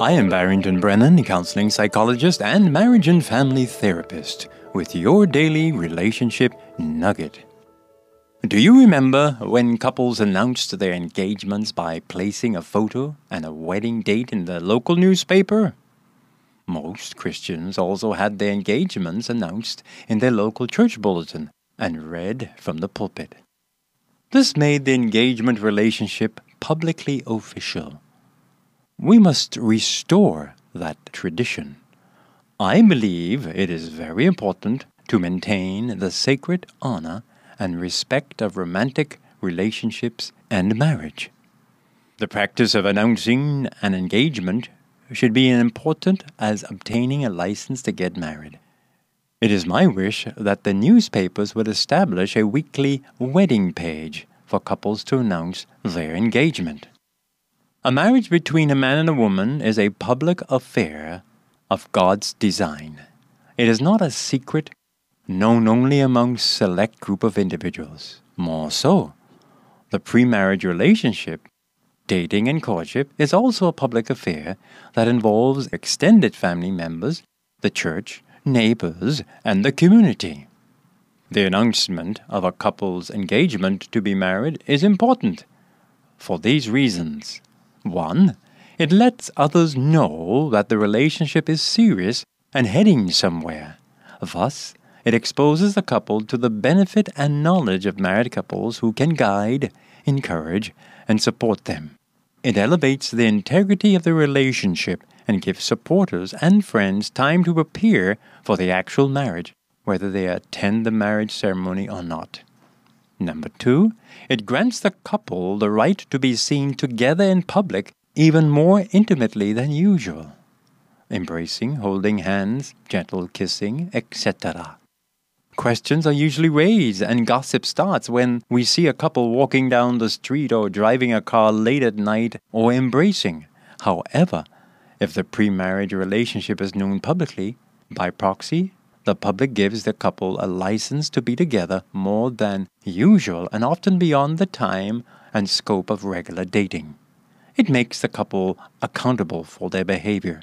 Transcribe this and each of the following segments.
I am Barrington Brennen, counseling psychologist and marriage and family therapist, with your daily relationship nugget. Do you remember when couples announced their engagements by placing a photo and a wedding date in the local newspaper? Most Christians also had their engagements announced in their local church bulletin and read from the pulpit. This made the engagement relationship publicly official. We must restore that tradition. I believe it is very important to maintain the sacred honor and respect of romantic relationships and marriage. The practice of announcing an engagement should be as important as obtaining a license to get married. It is my wish that the newspapers would establish a weekly wedding page for couples to announce their engagement. A marriage between a man and a woman is a public affair of God's design. It is not a secret known only among select group of individuals. More so, the pre-marriage relationship, dating and courtship is also a public affair that involves extended family members, the church, neighbors, and the community. The announcement of a couple's engagement to be married is important for these reasons. 1. It lets others know that the relationship is serious and heading somewhere. Thus, it exposes the couple to the benefit and knowledge of married couples who can guide, encourage, and support them. It elevates the integrity of the relationship and gives supporters and friends time to prepare for the actual marriage, whether they attend the marriage ceremony or not. Number two, it grants the couple the right to be seen together in public even more intimately than usual. Embracing, holding hands, gentle kissing, etc. Questions are usually raised and gossip starts when we see a couple walking down the street or driving a car late at night or embracing. However, if the pre marriage relationship is known publicly, by proxy, the public gives the couple a license to be together more than usual and often beyond the time and scope of regular dating. It makes the couple accountable for their behavior.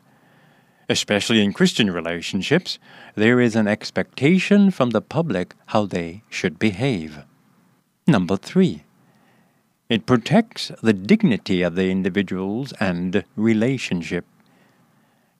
Especially in Christian relationships, there is an expectation from the public how they should behave. Number three, it protects the dignity of the individuals and relationship.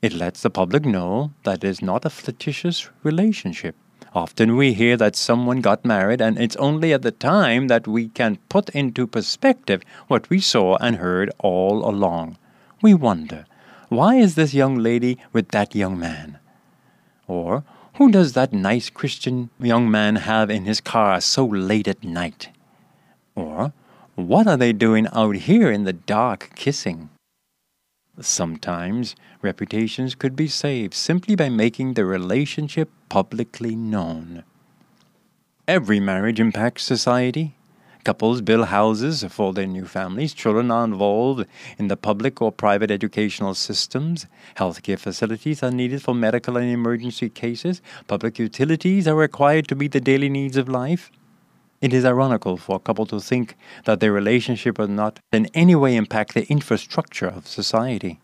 It lets the public know that it is not a flirtatious relationship. Often we hear that someone got married, and it's only at the time that we can put into perspective what we saw and heard all along. We wonder, why is this young lady with that young man? Or, who does that nice Christian young man have in his car so late at night? Or, what are they doing out here in the dark kissing? Sometimes reputations could be saved simply by making the relationship publicly known. Every marriage impacts society. Couples build houses for their new families. Children are involved in the public or private educational systems. Healthcare facilities are needed for medical and emergency cases. Public utilities are required to meet the daily needs of life. It is ironical for a couple to think that their relationship will not in any way impact the infrastructure of society.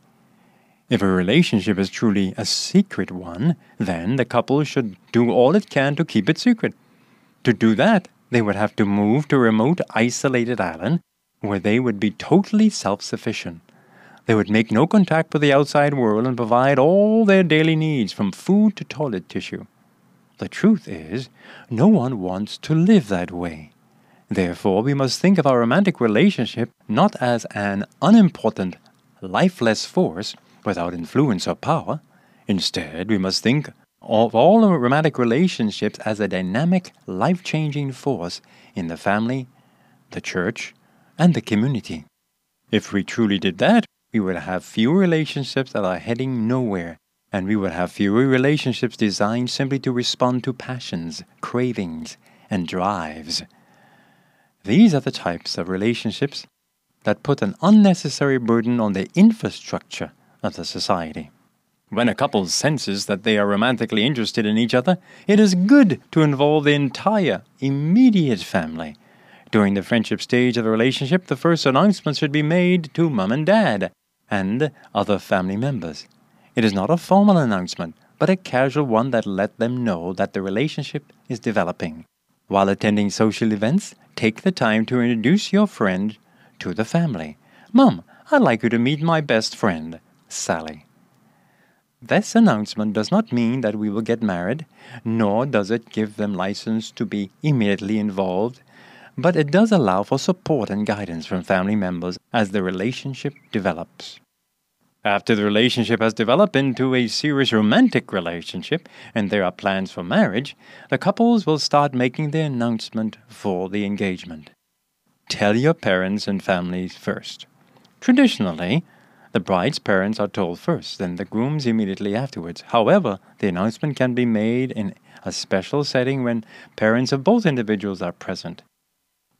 If a relationship is truly a secret one, then the couple should do all it can to keep it secret. To do that, they would have to move to a remote, isolated island where they would be totally self sufficient. They would make no contact with the outside world and provide all their daily needs, from food to toilet tissue. The truth is, no one wants to live that way. Therefore, we must think of our romantic relationship not as an unimportant, lifeless force without influence or power. Instead, we must think of all romantic relationships as a dynamic, life changing force in the family, the church, and the community. If we truly did that, we would have few relationships that are heading nowhere and we would have fewer relationships designed simply to respond to passions, cravings, and drives. These are the types of relationships that put an unnecessary burden on the infrastructure of the society. When a couple senses that they are romantically interested in each other, it is good to involve the entire, immediate family. During the friendship stage of the relationship, the first announcement should be made to mom and dad. and other family members. It is not a formal announcement, but a casual one that let them know that the relationship is developing. While attending social events, take the time to introduce your friend to the family. Mom, I'd like you to meet my best friend, Sally. This announcement does not mean that we will get married, nor does it give them license to be immediately involved, but it does allow for support and guidance from family members as the relationship develops. After the relationship has developed into a serious romantic relationship and there are plans for marriage, the couples will start making the announcement for the engagement. Tell your parents and families first. Traditionally, the bride's parents are told first, then the groom's immediately afterwards. However, the announcement can be made in a special setting when parents of both individuals are present.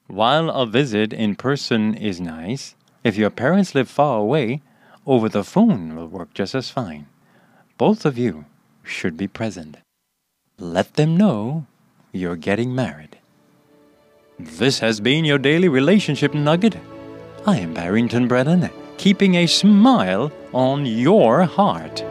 While a visit in person is nice, if your parents live far away, over the phone will work just as fine. Both of you should be present. Let them know you're getting married. This has been your daily relationship nugget. I am Barrington Brennen, keeping a smile on your heart.